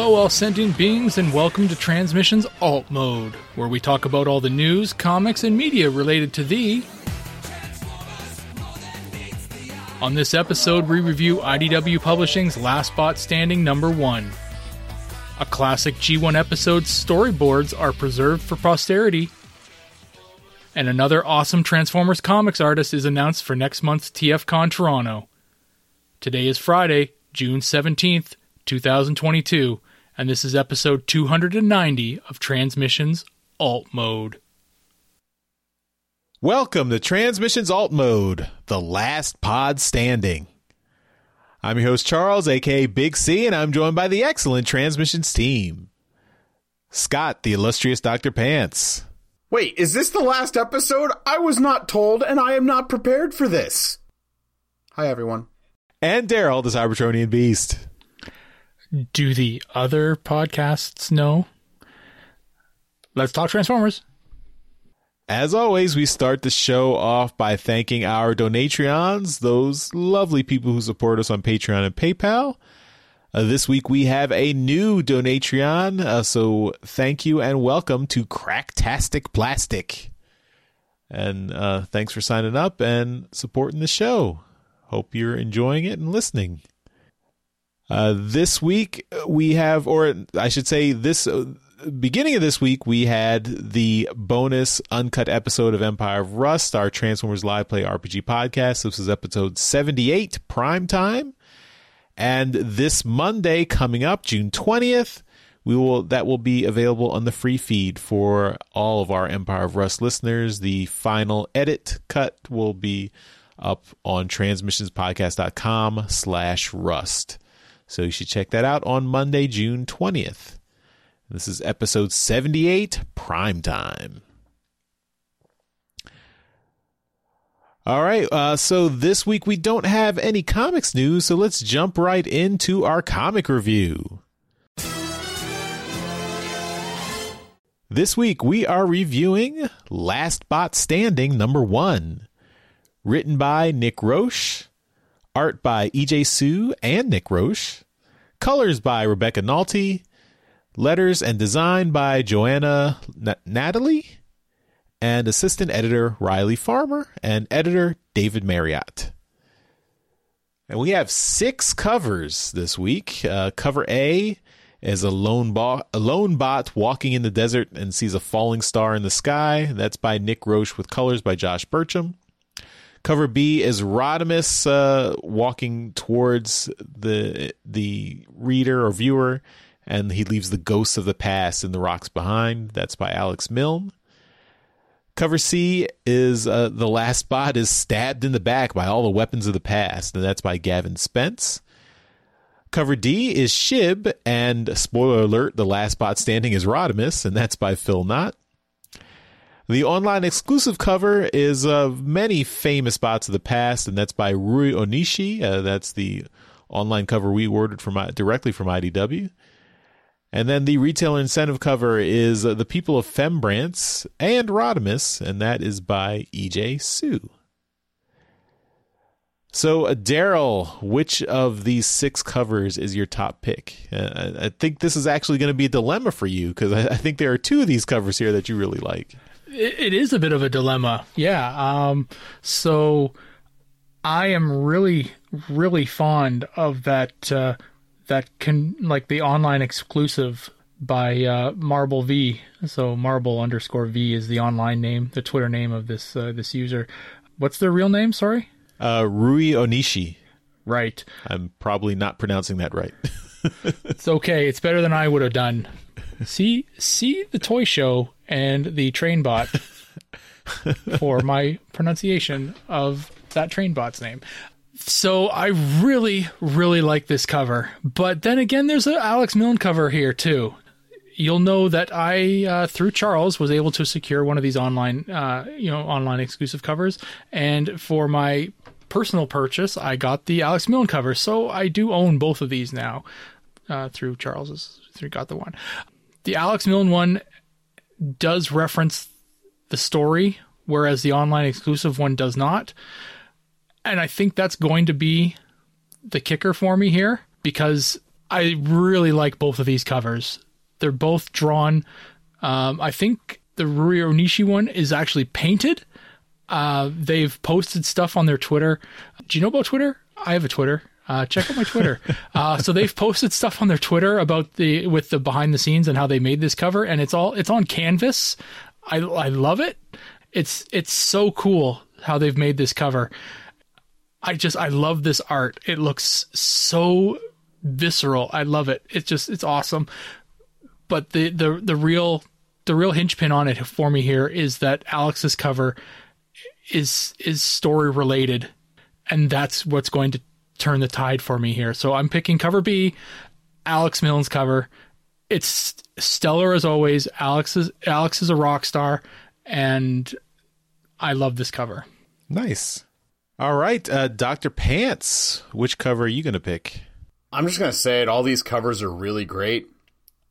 Hello, all sentient beings, and welcome to Transmissions Alt Mode, where we talk about all the news, comics, and media related to thee. On this episode, we review IDW Publishing's Last Bot Standing number one. A classic G1 episode's storyboards are preserved for posterity. And another awesome Transformers comics artist is announced for next month's TFCon Toronto. Today is Friday, June 17th, 2022, and this is episode 290 of Transmissions Alt Mode. Welcome to Transmissions Alt Mode, the last pod standing. I'm your host, Charles, aka Big C, and I'm joined by the excellent Transmissions team. Scott, the illustrious Dr. Pants. Wait, is this the last episode? I was not told, and I am not prepared for this. Hi, everyone. And Daryl, the Cybertronian Beast. Do the other podcasts know? Let's talk Transformers. As always, we start the show off by thanking our Donatreons, those lovely people who support us on Patreon and PayPal. Uh, this week we have a new Donatreon, uh, so thank you and welcome to Cracktastic Plastic. And uh, thanks for signing up and supporting the show. Hope you're enjoying it and listening. Uh, this week we have, or I should say, this uh, beginning of this week we had the bonus uncut episode of Empire of Rust, our Transformers Live Play RPG podcast. This is episode 78, Prime Time, and this Monday coming up, June 20th. We will that will be available on the free feed for all of our Empire of Rust listeners. The final edit cut will be up on transmissionspodcast.com slash rust. So you should check that out on Monday, June 20th. This is episode 78, Prime Time. All right, uh, so this week we don't have any comics news, so let's jump right into our comic review. This week we are reviewing Last Bot Standing number one, written by Nick Roche, art by EJ Su and Nick Roche, colors by Rebecca Nalty, letters and design by Joanna N- Natalie, and assistant editor Riley Farmer and editor David Mariotte. And we have six covers this week. Uh, cover A is a lone, bo- a lone bot walking in the desert and sees a falling star in the sky. That's by Nick Roche with colors by Josh Burcham. Cover B is Rodimus uh, walking towards the the reader or viewer, and he leaves the ghosts of the past in the rocks behind. That's by Alex Milne. Cover C is uh, the last bot is stabbed in the back by all the weapons of the past, and that's by Gavin Spence. Cover D is Shib, and spoiler alert, the last bot standing is Rodimus, and that's by Phil Knott. The online exclusive cover is of many famous bots of the past, and that's by Rui Onishi. Uh, that's the online cover we ordered from directly from IDW. And then the retailer incentive cover is uh, The People of Fembrance and Rodimus, and that is by EJ Su. So, uh, Daryl, which of these six covers is your top pick? Uh, I think this is actually going to be a dilemma for you because I, I think there are two of these covers here that you really like. It, it is a bit of a dilemma, yeah. Um, so, I am really, really fond of that. Uh, that can like the online exclusive by uh, Marble V. So Marble underscore V is the online name, the Twitter name of this uh, this user. What's their real name? Sorry. Uh, Rui Onishi. Right. I'm probably not pronouncing that right. it's okay. It's better than I would have done. See, see the toy show and the train bot for my pronunciation of that train bot's name. So I really, really like this cover. But then again, there's an Alex Milne cover here too. You'll know that I, uh, through Charles, was able to secure one of these online, uh, you know, online exclusive covers. And for my personal purchase, I got the Alex Milne cover. So I do own both of these now uh, through Charles's. Through got the one. The Alex Milne one does reference the story, whereas the online exclusive one does not and I think that's going to be the kicker for me here because I really like both of these covers. They're both drawn. Um, I think the Ruri Onishi one is actually painted. Uh, they've posted stuff on their Twitter. Do you know about Twitter? I have a Twitter. Uh, check out my Twitter. Uh, so they've posted stuff on their Twitter about the with the behind the scenes and how they made this cover, and it's all it's on canvas. I I love it. It's it's so cool how they've made this cover. I just I love this art. It looks so visceral. I love it. It's just it's awesome. But the the the real the real hinge pin on it for me here is that Alex's cover is is story related, and that's what's going to turn the tide for me here. So I'm picking cover B, Alex Milne's cover. It's stellar as always. Alex is Alex is a rock star, and I love this cover. Nice. All right, uh, Doctor Pants. Which cover are you going to pick? I'm just gonna say it. All these covers are really great.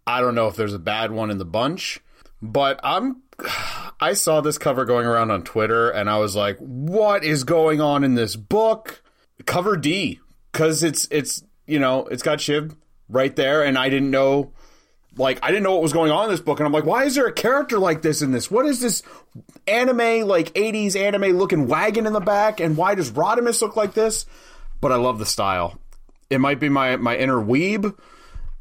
I don't know if there's a bad one in the bunch, but I'm. I saw this cover going around on Twitter, and I was like, "What is going on in this book?" Cover D, because it's it's you know it's got Shib right there, and I didn't know. Like I didn't know what was going on in this book, and I'm like, why is there a character like this in this? What is this anime like '80s anime looking wagon in the back, and why does Rodimus look like this? But I love the style it might be my my inner weeb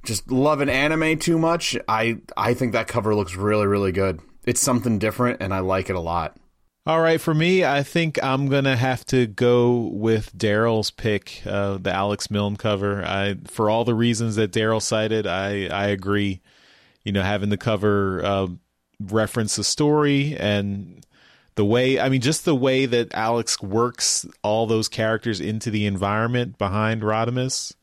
just loving anime too much i i think that cover looks really really good it's something different and i like it a lot all right for me i think i'm gonna have to go with daryl's pick uh, the alex milne cover. I for all the reasons that daryl cited i i agree. You know having the cover uh, reference the story and the way I mean just the way that Alex works all those characters into the environment behind Rodimus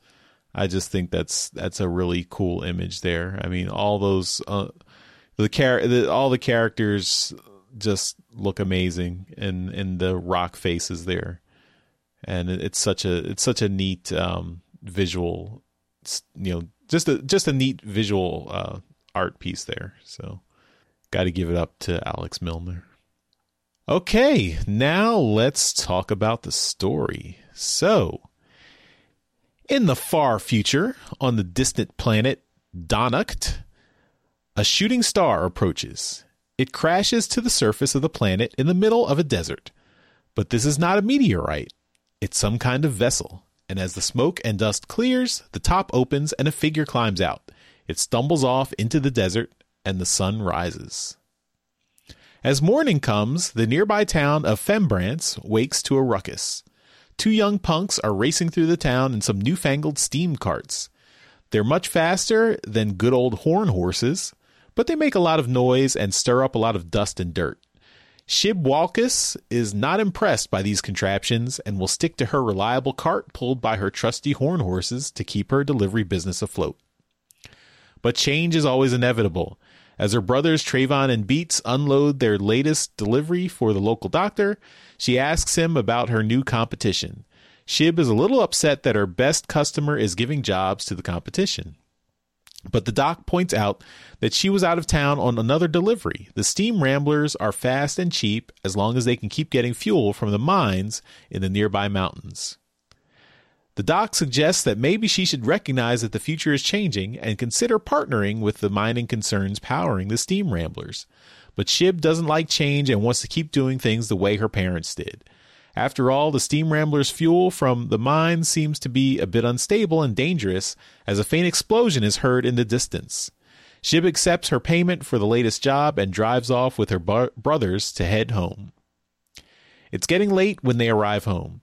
I just think that's that's a really cool image there. I mean all those uh, the char- the, all the characters just look amazing in in the rock faces there and it's such a it's such a neat um, visual you know just a just a neat visual uh, art piece there so got to give it up to Alex Milner Okay, now let's talk about the story. So, in the far future, on the distant planet Donuct, a shooting star approaches. It crashes to the surface of the planet in the middle of a desert. But this is not a meteorite, it's some kind of vessel. And as the smoke and dust clears, the top opens and a figure climbs out. It stumbles off into the desert, and the sun rises. As morning comes, the nearby town of Fembrance wakes to a ruckus. Two young punks are racing through the town in some newfangled steam carts. They're much faster than good old horn horses, but they make a lot of noise and stir up a lot of dust and dirt. Shib Walkus is not impressed by these contraptions and will stick to her reliable cart pulled by her trusty horn horses to keep her delivery business afloat. But change is always inevitable, as her brothers Trayvon and Beats unload their latest delivery for the local doctor, she asks him about her new competition. Shib is a little upset that her best customer is giving jobs to the competition. But the doc points out that she was out of town on another delivery. The steam ramblers are fast and cheap as long as they can keep getting fuel from the mines in the nearby mountains. The doc suggests that maybe she should recognize that the future is changing and consider partnering with the mining concerns powering the steam ramblers. But Shib doesn't like change and wants to keep doing things the way her parents did. After all, the steam ramblers' fuel from the mine seems to be a bit unstable and dangerous as a faint explosion is heard in the distance. Shib accepts her payment for the latest job and drives off with her brothers to head home. It's getting late when they arrive home.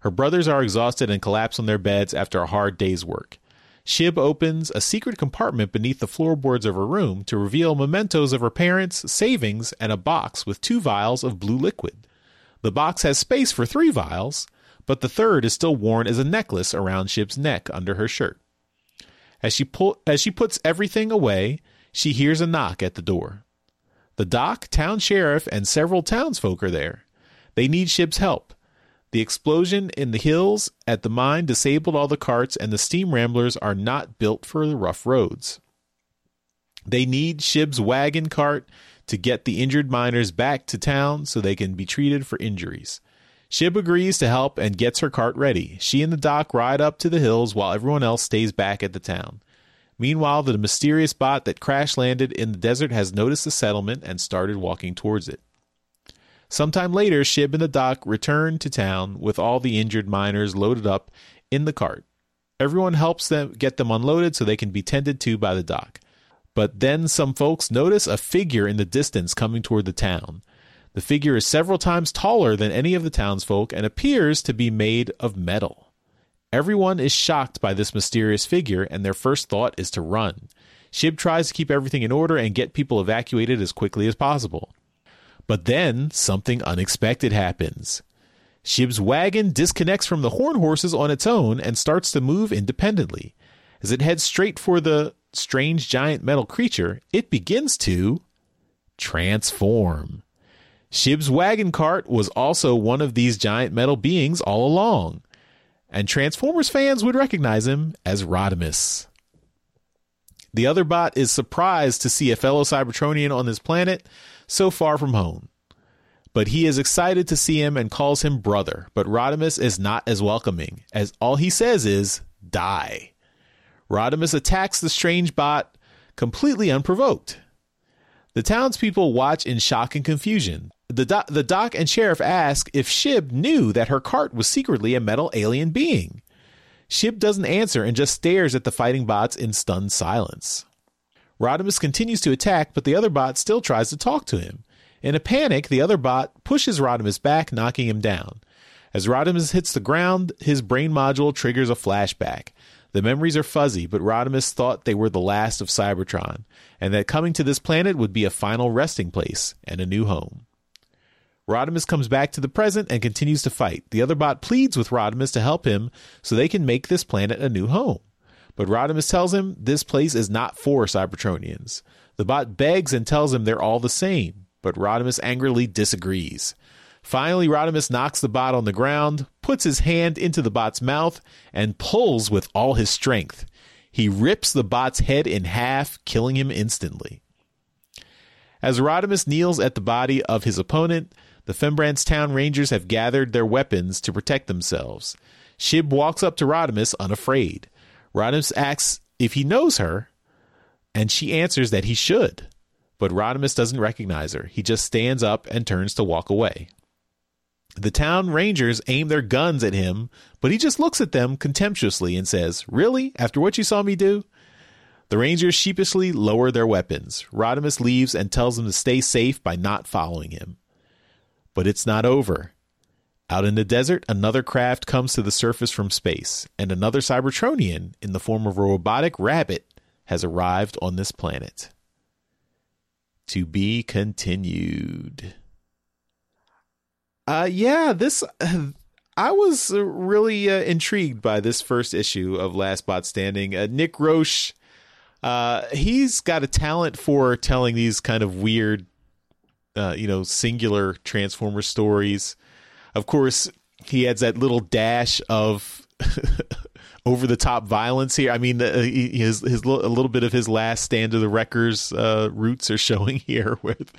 Her brothers are exhausted and collapse on their beds after a hard day's work. Shib opens a secret compartment beneath the floorboards of her room to reveal mementos of her parents, savings, and a box with two vials of blue liquid. The box has space for three vials, but the third is still worn as a necklace around Shib's neck under her shirt. As she, pull, as she puts everything away, she hears a knock at the door. The doc, town sheriff, and several townsfolk are there. They need Shib's help. The explosion in the hills at the mine disabled all the carts, and the steam ramblers are not built for the rough roads. They need Shib's wagon cart to get the injured miners back to town so they can be treated for injuries. Shib agrees to help and gets her cart ready. She and the doc ride up to the hills while everyone else stays back at the town. Meanwhile, the mysterious bot that crash landed in the desert has noticed the settlement and started walking towards it. Sometime later, Shib and the doc return to town with all the injured miners loaded up in the cart. Everyone helps them get them unloaded so they can be tended to by the doc. But then some folks notice a figure in the distance coming toward the town. The figure is several times taller than any of the townsfolk and appears to be made of metal. Everyone is shocked by this mysterious figure, and their first thought is to run. Shib tries to keep everything in order and get people evacuated as quickly as possible. But then something unexpected happens. Shib's wagon disconnects from the horn horses on its own and starts to move independently. As it heads straight for the strange giant metal creature, it begins to transform. Shib's wagon cart was also one of these giant metal beings all along, and Transformers fans would recognize him as Rodimus. The other bot is surprised to see a fellow Cybertronian on this planet so far from home. But he is excited to see him and calls him brother. But Rodimus is not as welcoming, as all he says is, die. Rodimus attacks the strange bot completely unprovoked. The townspeople watch in shock and confusion. The, doc, the doc and sheriff ask if Shib knew that her cart was secretly a metal alien being. Shib doesn't answer and just stares at the fighting bots in stunned silence. Rodimus continues to attack, but the other bot still tries to talk to him. In a panic, the other bot pushes Rodimus back, knocking him down. As Rodimus hits the ground, his brain module triggers a flashback. The memories are fuzzy, but Rodimus thought they were the last of Cybertron, and that coming to this planet would be a final resting place and a new home. Rodimus comes back to the present and continues to fight. The other bot pleads with Rodimus to help him so they can make this planet a new home. But Rodimus tells him this place is not for Cybertronians. The bot begs and tells him they're all the same, but Rodimus angrily disagrees. Finally, Rodimus knocks the bot on the ground, puts his hand into the bot's mouth, and pulls with all his strength. He rips the bot's head in half, killing him instantly. As Rodimus kneels at the body of his opponent, the Fembrance Town Rangers have gathered their weapons to protect themselves. Shib walks up to Rodimus unafraid. Rodimus asks if he knows her, and she answers that he should. But Rodimus doesn't recognize her. He just stands up and turns to walk away. The town rangers aim their guns at him, but he just looks at them contemptuously and says, Really? After what you saw me do? The rangers sheepishly lower their weapons. Rodimus leaves and tells them to stay safe by not following him. But it's not over. Out in the desert, another craft comes to the surface from space, and another Cybertronian, in the form of a robotic rabbit, has arrived on this planet. To be continued. Uh, yeah, this. I was really uh, intrigued by this first issue of Last Bot Standing. Uh, Nick Roche, uh, he's got a talent for telling these kind of weird uh, you know, singular Transformer stories. Of course, he adds that little dash of over the top violence here. I mean, uh, his his a little bit of his last stand of the wreckers uh, roots are showing here with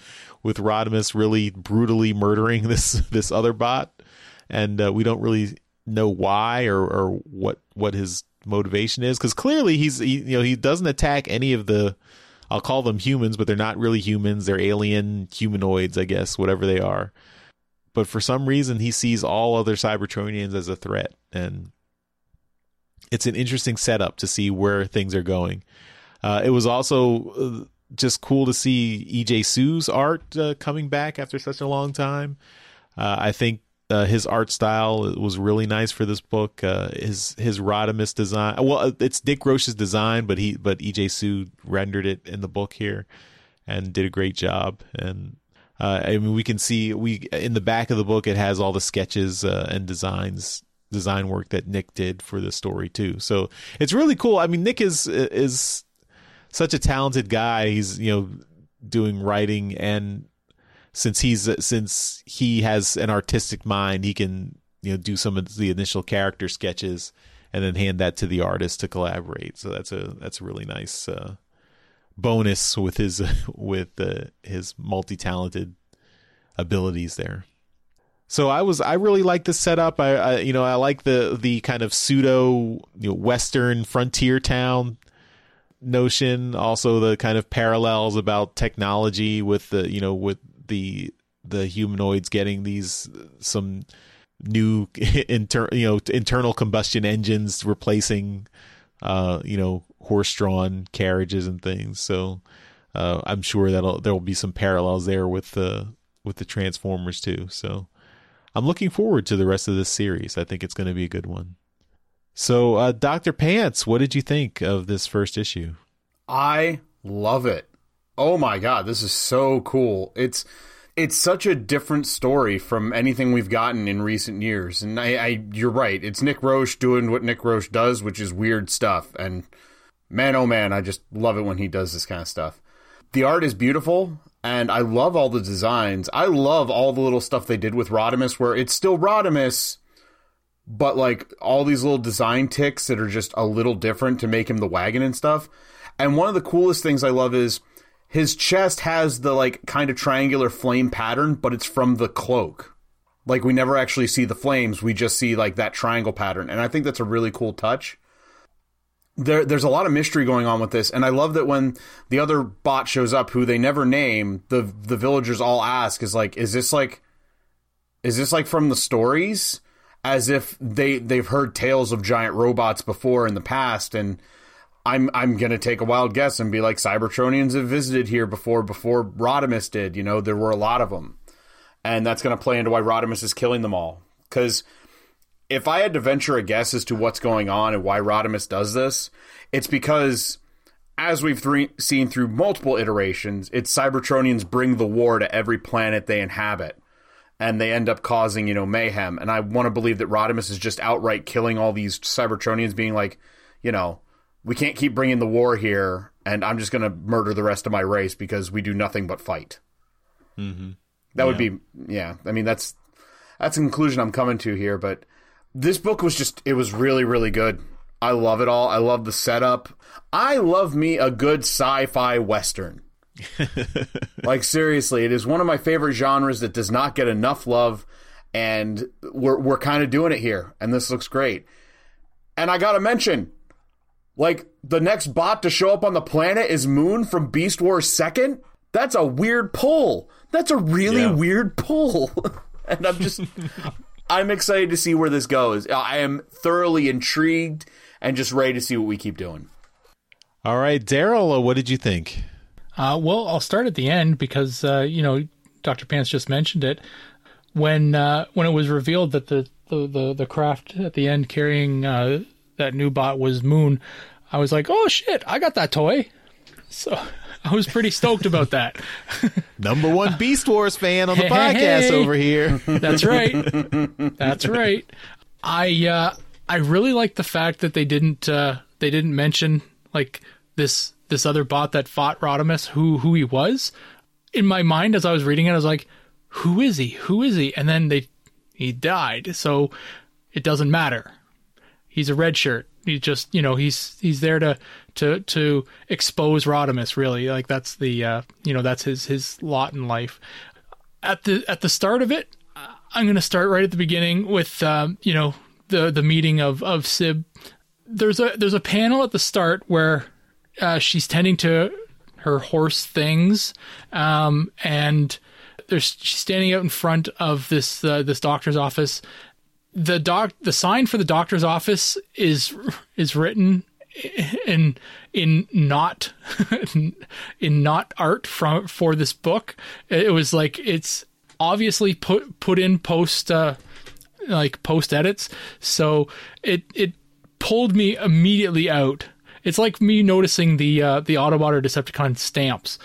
with Rodimus really brutally murdering this this other bot, and uh, we don't really know why or or what what his motivation is because clearly he's he, you know he doesn't attack any of the I'll call them humans, but they're not really humans. They're alien humanoids, I guess, whatever they are. But for some reason, he sees all other Cybertronians as a threat, and it's an interesting setup to see where things are going. Uh, it was also uh, just cool to see EJ Su's art uh, coming back after such a long time. Uh, I think uh, his art style was really nice for this book. Uh, his his Rodimus design, well, uh, it's Dick Roche's design, but he but EJ Sue rendered it in the book here and did a great job. And uh, I mean, we can see we in the back of the book it has all the sketches and designs design work that Nick did for the story too. So it's really cool. I mean, Nick is is such a talented guy. He's you know doing writing and since he's since he has an artistic mind, he can you know do some of the initial character sketches and then hand that to the artist to collaborate. So that's a that's a really nice uh, bonus with his with uh, his multi talented abilities there. So I was I really like the setup. I, I you know I like the the kind of pseudo you know, western frontier town notion. Also the kind of parallels about technology with the you know with the the humanoids getting these some new inter you know internal combustion engines replacing uh you know horse drawn carriages and things. So uh, I'm sure that there will be some parallels there with the with the Transformers too. So I'm looking forward to the rest of this series. I think it's going to be a good one. So, uh, Dr. Pants, what did you think of this first issue? I love it. Oh my god, this is so cool. It's it's such a different story from anything we've gotten in recent years. And I, I you're right. It's Nick Roche doing what Nick Roche does, which is weird stuff. And man, oh man, I just love it when he does this kind of stuff. The art is beautiful, and I love all the designs. I love all the little stuff they did with Rodimus, where it's still Rodimus, but like all these little design ticks that are just a little different to make him the wagon and stuff. And one of the coolest things I love is his chest has the like kind of triangular flame pattern, but it's from the cloak. Like we never actually see the flames, we just see like that triangle pattern. And I think that's a really cool touch there, there's a lot of mystery going on with this, and I love that when the other bot shows up, who they never name, the the villagers all ask, "Is like, is this like, is this like from the stories?" As if they they've heard tales of giant robots before in the past, and I'm I'm gonna take a wild guess and be like, Cybertronians have visited here before before Rodimus did. You know, there were a lot of them, and that's gonna play into why Rodimus is killing them all because if I had to venture a guess as to what's going on and why Rodimus does this, it's because as we've th- seen through multiple iterations, it's Cybertronians bring the war to every planet they inhabit. And they end up causing, you know, mayhem. And I want to believe that Rodimus is just outright killing all these Cybertronians, being like, you know, we can't keep bringing the war here, and I'm just going to murder the rest of my race because we do nothing but fight. Mm-hmm. That yeah. would be, yeah. I mean, that's that's a conclusion I'm coming to here, but this book was just it was really really good. I love it all. I love the setup. I love me a good sci-fi western. like seriously, it is one of my favorite genres that does not get enough love and we're we're kind of doing it here and this looks great. And I got to mention like the next bot to show up on the planet is Moon from Beast Wars 2nd. That's a weird pull. That's a really yeah. weird pull. and I'm just I'm excited to see where this goes. I am thoroughly intrigued and just ready to see what we keep doing. All right, Daryl, what did you think? Uh, well, I'll start at the end because uh, you know Dr. Pants just mentioned it when uh, when it was revealed that the the, the, the craft at the end carrying uh, that new bot was Moon. I was like, oh shit, I got that toy. So I was pretty stoked about that. Number one Beast Wars fan on the hey, podcast hey. over here. That's right. That's right. I uh, I really like the fact that they didn't uh, they didn't mention like this this other bot that fought Rodimus who who he was. In my mind, as I was reading it, I was like, "Who is he? Who is he?" And then they he died, so it doesn't matter. He's a red shirt. He just you know he's he's there to to to expose Rodimus. Really, like that's the uh, you know that's his his lot in life. At the at the start of it, I'm going to start right at the beginning with um, you know the the meeting of of Sib. There's a there's a panel at the start where uh, she's tending to her horse things, um, and there's she's standing out in front of this uh, this doctor's office. The doc the sign for the doctor's office is is written in in not in not art from for this book. It was like it's obviously put put in post uh, like post edits, so it it pulled me immediately out. It's like me noticing the uh, the Autobot or Decepticon stamps.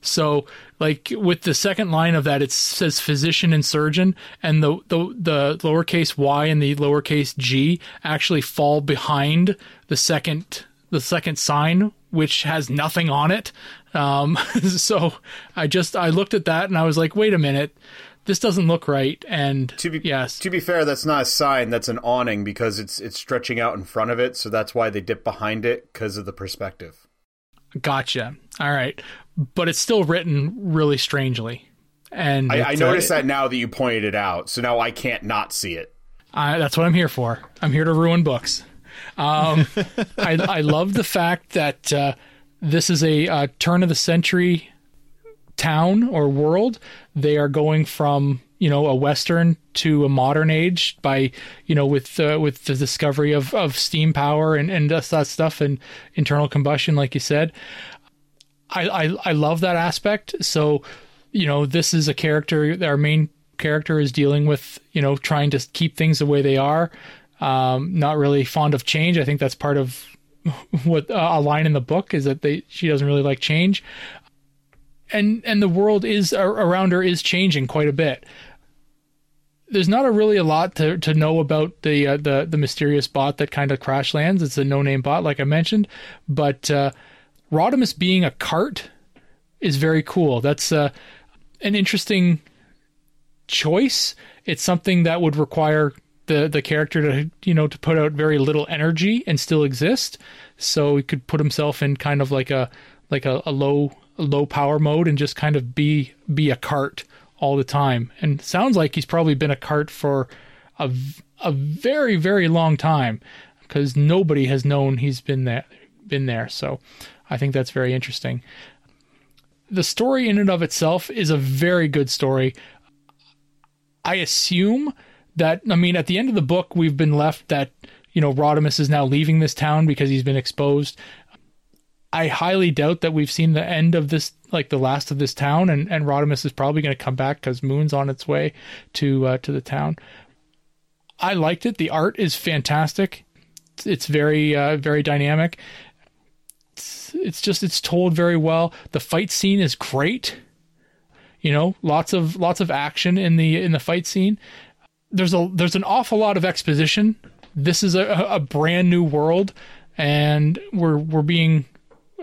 So like with the second line of that, it says physician and surgeon, and the the, the lowercase y and the lowercase g actually fall behind the second the second sign, which has nothing on it. Um, so I just I looked at that and I was like, wait a minute. This doesn't look right, and to be yes, to be fair, that's not a sign. That's an awning because it's it's stretching out in front of it, so that's why they dip behind it because of the perspective. Gotcha. All right but it's still written really strangely. And I, I noticed uh, that now that you pointed it out, so now I can't not see it. I, that's what I'm here for. I'm here to ruin books. Um, I, I love the fact that uh, this is a, uh turn of the century town or world. They are going from you know a western to a modern age by you know with uh, with the discovery of, of steam power and and that stuff and internal combustion, like you said. I, I I love that aspect. So you know this is a character. Our main character is dealing with you know trying to keep things the way they are. Um, not really fond of change. I think that's part of what uh, a line in the book is that they she doesn't really like change and and the world is around her is changing quite a bit. There's not a really a lot to, to know about the uh, the the mysterious bot that kind of crash lands. It's a no name bot, like I mentioned, but uh, Rodimus being a cart is very cool. That's uh, an interesting choice. It's something that would require the the character to you know to put out very little energy and still exist. So he could put himself in kind of like a like a, a low low power mode and just kind of be be a cart all the time. And sounds like he's probably been a cart for a, a very very long time because nobody has known he's been there been there. So I think that's very interesting. The story in and of itself is a very good story. I assume that I mean at the end of the book we've been left that you know Rodimus is now leaving this town because he's been exposed. I highly doubt that we've seen the end of this, like the last of this town, and and Rodimus is probably going to come back because Moon's on its way to uh, to the town. I liked it. The art is fantastic. It's, it's very uh, very dynamic. It's, it's just it's told very well. The fight scene is great. You know, lots of lots of action in the in the fight scene. There's a there's an awful lot of exposition. This is a, a brand new world, and we're we're being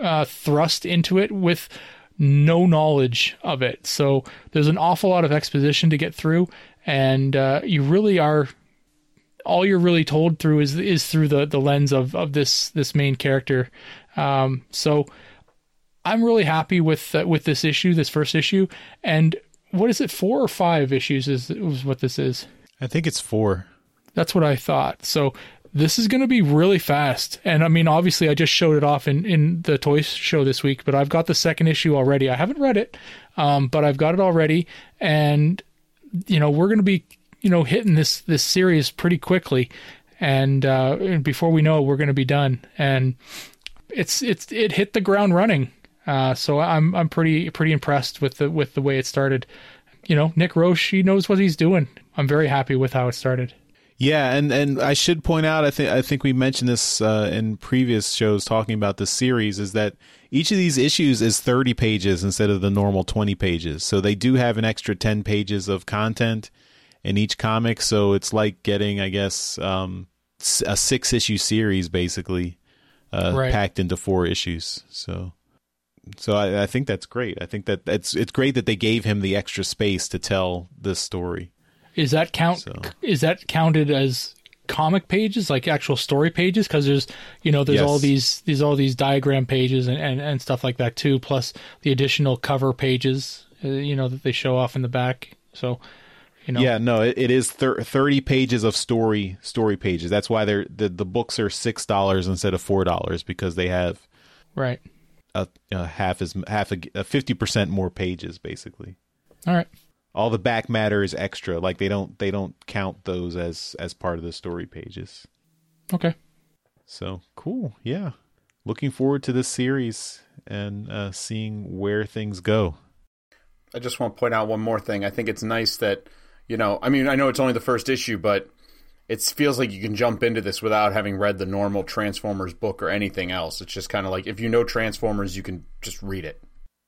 uh, thrust into it with no knowledge of it. So there's an awful lot of exposition to get through, and uh, you really are all you're really told through is is through the the lens of of this this main character. Um, so I'm really happy with uh, with this issue, this first issue, and what is it? Four or five issues is, is what this is. I think it's four. That's what I thought. So this is going to be really fast. And I mean, obviously, I just showed it off in, in the toy show this week, but I've got the second issue already. I haven't read it, um, but I've got it already. And, you know, we're going to be, you know, hitting this, this series pretty quickly. And, uh, and before we know it, we're going to be done. And it's, it's, it hit the ground running. Uh, so I'm, I'm pretty, pretty impressed with the, with the way it started. You know, Nick Roche, he knows what he's doing. I'm very happy with how it started. Yeah, and, and I should point out, I think I think we mentioned this uh, in previous shows talking about the series, is that each of these issues is 30 pages instead of the normal 20 pages. So they do have an extra 10 pages of content in each comic. So it's like getting, I guess, um, a six issue series basically uh, right. packed into four issues. So. So I, I think that's great. I think that it's it's great that they gave him the extra space to tell this story. Is that count? So. Is that counted as comic pages, like actual story pages? Because there's, you know, there's yes. all these, these all these diagram pages and, and, and stuff like that too. Plus the additional cover pages, uh, you know, that they show off in the back. So, you know. Yeah, no, it, it is thir- thirty pages of story story pages. That's why they're the the books are six dollars instead of four dollars because they have right a, a half as half a fifty percent more pages basically. All right all the back matter is extra. Like they don't they don't count those as as part of the story pages. Okay. So cool. Yeah. Looking forward to this series and uh, seeing where things go. I just want to point out one more thing. I think it's nice that you know i mean i know it's only the first issue but it feels like you can jump into this without having read the normal transformers book or anything else. It's just kind of like if you know transformers you can just read it.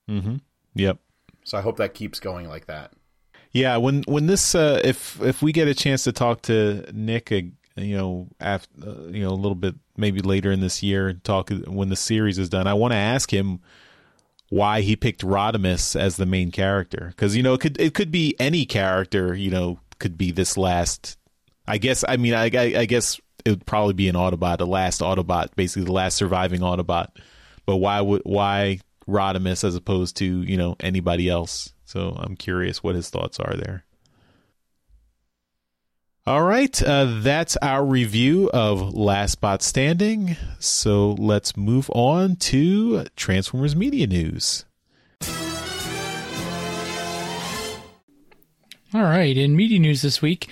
Mm-hmm. Yep. So i hope that keeps going like that yeah, when when this uh, if if we get a chance to talk to Nick, uh, you know, after uh, you know a little bit maybe later in this year, talk when the series is done, I want to ask him why he picked Rodimus as the main character because you know it could it could be any character, you know, could be this last. I guess I mean I, I, I guess it would probably be an Autobot, the last Autobot, basically the last surviving Autobot. But why would why Rodimus as opposed to you know anybody else? So I'm curious what his thoughts are there. All right, uh, that's our review of Last Bot Standing. So let's move on to Transformers Media News. All right, in media news this week,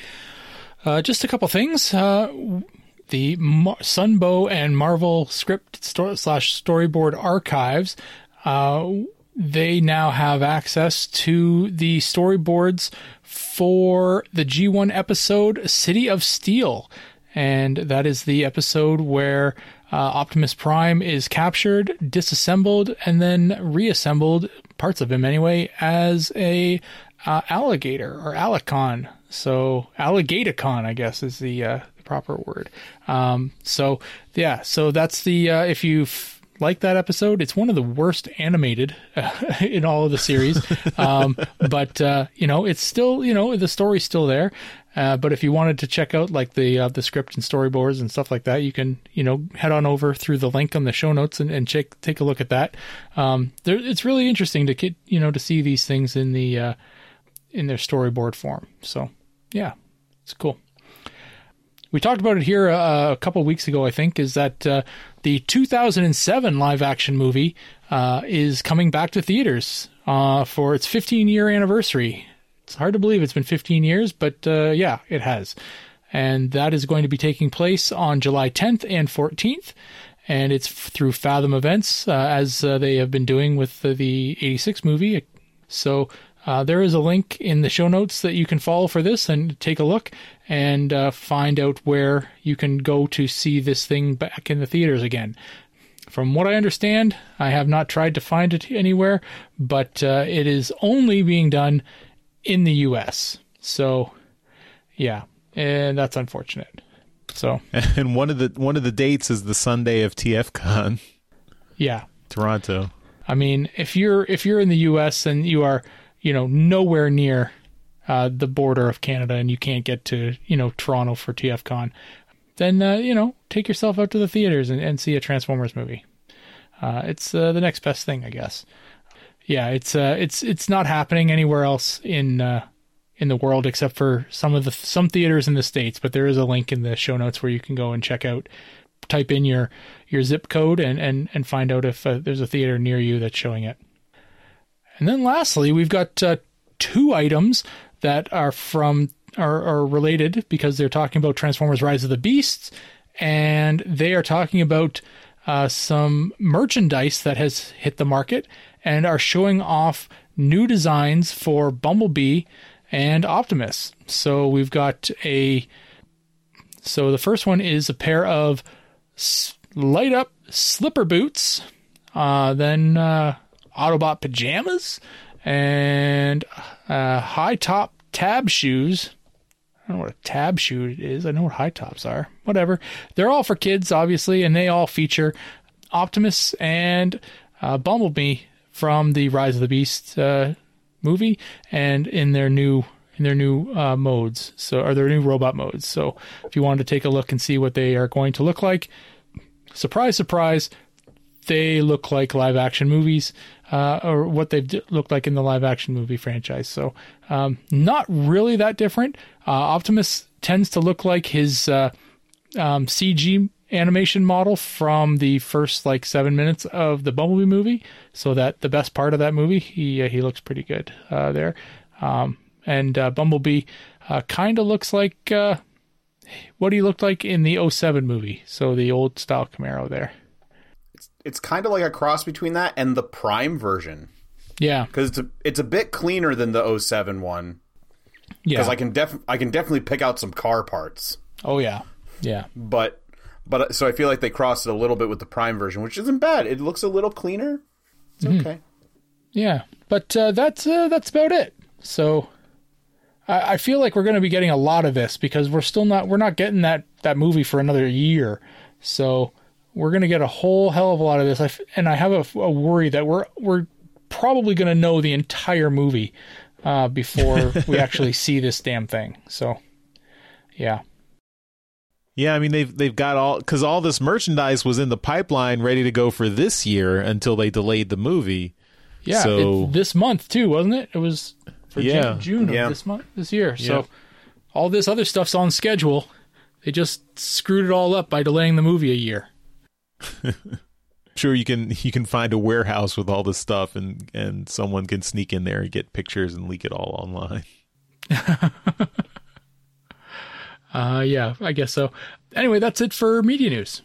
uh, just a couple things. Uh, the Mar- Sunbow and Marvel script sto- slash storyboard archives. Uh, they now have access to the storyboards for the G1 episode City of Steel. And that is the episode where uh, Optimus Prime is captured, disassembled, and then reassembled, parts of him anyway, as a uh, alligator or Alicon. So Alligatorcon, I guess, is the, uh, proper word. Um, so yeah, so that's the uh, if you like that episode, it's one of the worst animated uh, in all of the series. um, but uh, you know, it's still you know the story's still there. Uh, but if you wanted to check out like the uh, the script and storyboards and stuff like that, you can you know head on over through the link on the show notes and, and check take a look at that. Um, there, it's really interesting to get you know to see these things in the uh, in their storyboard form. So yeah, it's cool. We talked about it here uh, a couple weeks ago, I think, is that uh, the 2007 live action movie uh, is coming back to theaters uh, for its 15 year anniversary. It's hard to believe it's been 15 years, but uh, yeah, it has. And that is going to be taking place on July 10th and 14th. And it's through Fathom Events, uh, as they have been doing with the, the 86 movie. So uh, there is a link in the show notes that you can follow for this and take a look and uh, find out where you can go to see this thing back in the theaters again. From what I understand, I have not tried to find it anywhere, but uh, it is only being done in the U.S. So, yeah, and that's unfortunate. So, and one of the one of the dates is the Sunday of TFCon. Yeah, Toronto. I mean, if you're if you're in the U.S. and you are you know, nowhere near uh, the border of Canada and you can't get to, you know, Toronto for TFCon, then, uh, you know, take yourself out to the theaters and, and see a Transformers movie. Uh, it's uh, the next best thing, I guess. Yeah, it's uh, it's it's not happening anywhere else in uh, in the world except for some of the some theaters in the states. But there is a link in the show notes where you can go and check out. Type in your your zip code and and and find out if there's a theater near you that's showing it. And then lastly, we've got uh, two items that are from are, are related because they're talking about Transformers: Rise of the Beasts, and they are talking about uh, some merchandise that has hit the market and are showing off new designs for Bumblebee and Optimus. So we've got a. So the first one is a pair of light up slipper boots. Uh, then uh, Autobot pajamas and uh, high top tab shoes. I don't know what a tab shoe is. I know what high tops are. Whatever. They're all for kids, obviously, and they all feature Optimus and uh, Bumblebee from the Rise of the Beast uh, movie, and in their new in their new uh, modes. So, are their new robot modes. So, if you wanted to take a look and see what they are going to look like, surprise, surprise, they look like live action movies uh, or what they've d- looked like in the live action movie franchise. So, um, not really that different. Uh, Optimus tends to look like his uh, um, CG animation model from the first like seven minutes of the Bumblebee movie. So that the best part of that movie, he uh, he looks pretty good uh, there. Um, and uh, Bumblebee kind of looks like what he looked like in the 07 movie. So the old style Camaro there it's kind of like a cross between that and the Prime version. Yeah, because it's a, it's a bit cleaner than the 07 one. Yeah, because I can def I can definitely pick out some car parts. Oh yeah, yeah. But but so I feel like they crossed it a little bit with the Prime version, which isn't bad. It looks a little cleaner. It's mm-hmm. okay. Yeah, but uh, that's uh, that's about it. So I, I feel like we're going to be getting a lot of this because we're still not we're not getting that that movie for another year. So we're going to get a whole hell of a lot of this. I f- and I have a, a, worry that we're we're probably going to know the entire movie uh, before we actually see this damn thing. So, yeah. Yeah, I mean they've they've got all because all this merchandise was in the pipeline ready to go for this year until they delayed the movie. Yeah, So- it, this month too, wasn't it? It was for Yeah. June of Yeah. this month, this year. Yeah. So all this other stuff's on schedule. They just screwed it all up by delaying the movie a year. sure you can you can find a warehouse with all this stuff and and someone can sneak in there and get pictures and leak it all online. Uh, yeah, I guess so. Anyway, that's it for media news.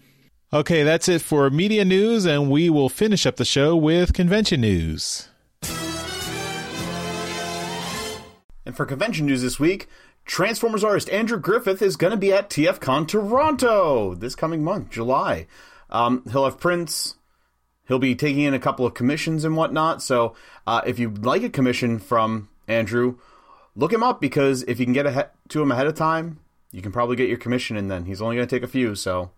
Okay, that's it for media news and we will finish up the show with convention news. And for convention news this week, Transformers artist Andrew Griffith is going to be at TFCon Toronto this coming month, July. Um, he'll have prints. He'll be taking in a couple of commissions and whatnot. So uh, if you'd like a commission from Andrew, look him up because if you can get ahe- to him ahead of time, you can probably get your commission in then. He's only going to take a few, so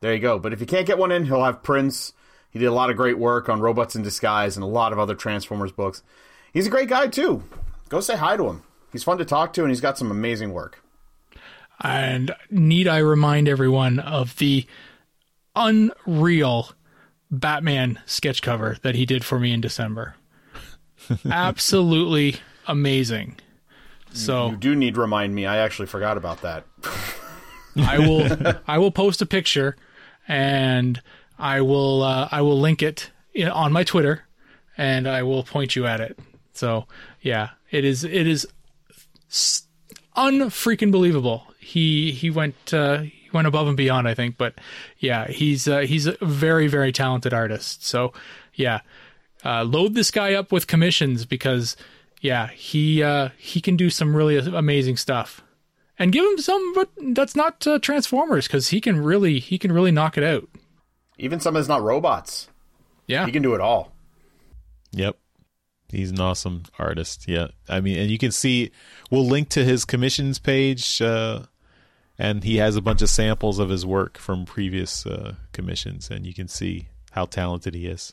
there you go. But if you can't get one in, he'll have prints. He did a lot of great work on Robots in Disguise and a lot of other Transformers books. He's a great guy, too. Go say hi to him. He's fun to talk to, and he's got some amazing work. And need I remind everyone of the unreal Batman sketch cover that he did for me in December? Absolutely amazing. So You do need to remind me. I actually forgot about that. I will I will post a picture and I will uh, I will link it in, on my Twitter and I will point you at it. So yeah, it is it is s- unfreaking believable. He he went uh, he went above and beyond, I think. But yeah, he's uh, he's a very very talented artist. So yeah, uh, load this guy up with commissions because yeah he uh, he can do some really amazing stuff and give him some but that's not uh, transformers because he can really he can really knock it out Even some that's not robots. yeah He can do it all. Yep. He's an awesome artist. Yeah. I mean, and you can see, we'll link to his commissions page, uh, and he has a bunch of samples of his work from previous uh, commissions, and you can see how talented he is.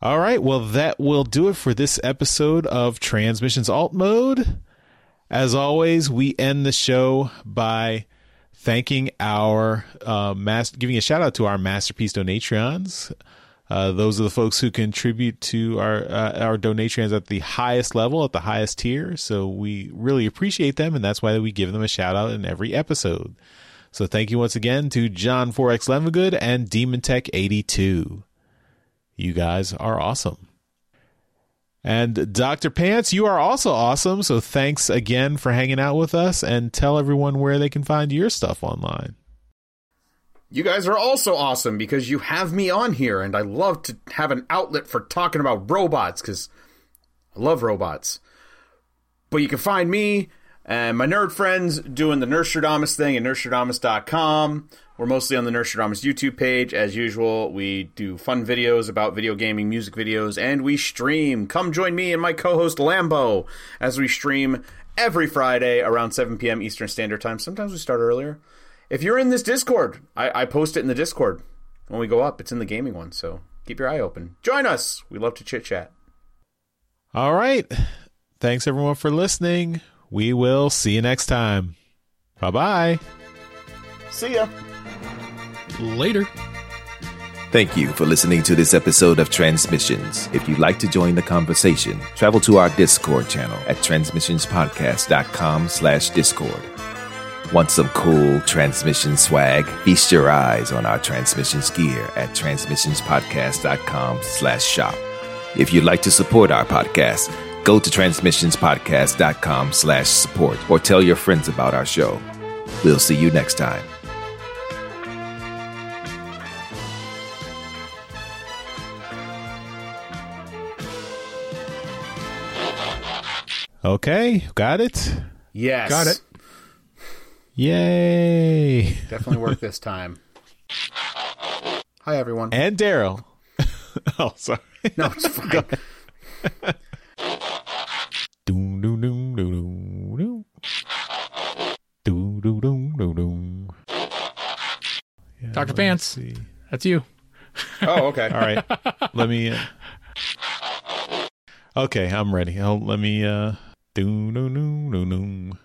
All right. Well, that will do it for this episode of Transmissions Alt Mode. As always, we end the show by thanking our uh, mas- giving a shout out to our masterpiece Donatreons. Uh, those are the folks who contribute to our uh, our Donatreons at the highest level, at the highest tier. So we really appreciate them, and that's why we give them a shout out in every episode. So thank you once again to John Forex Levengood and Demon Tech eighty two. You guys are awesome. And Dr. Pants, you are also awesome. So thanks again for hanging out with us and tell everyone where they can find your stuff online. You guys are also awesome because you have me on here, and I love to have an outlet for talking about robots because I love robots. But you can find me and my nerd friends doing the Nerdstrodamus thing at nerdstrodamus.com. We're mostly on the Nerdstrodamus YouTube page. As usual, we do fun videos about video gaming, music videos, and we stream. Come join me and my co host Lambo as we stream every Friday around 7 p.m. Eastern Standard Time. Sometimes we start earlier. If you're in this Discord, I, I post it in the Discord when we go up. It's in the gaming one, so keep your eye open. Join us. We love to chit chat. All right. Thanks everyone for listening. We will see you next time. Bye bye. See ya. later Thank you for listening to this episode of Transmissions. If you'd like to join the conversation, travel to our Discord channel at transmissionspodcast.com slash Discord. Want some cool transmission swag? Feast your eyes on our transmissions gear at transmissionspodcast.com slash shop. If you'd like to support our podcast, go to transmissionspodcast.com slash support or tell your friends about our show. We'll see you next time. Okay, got it. Yes. Got it. Yay. Definitely work this time. Hi, everyone. And Daryl. oh, sorry. No, it's fine. Doom, doom, doom, doom, doom, doom. Doom, doom, doom, doom, doom. Yeah, dr pants see. that's you Oh, okay. All right. let me. Uh... Okay, I'm ready. Oh, let me. Uh... Doom, doom, doom, doom, doom.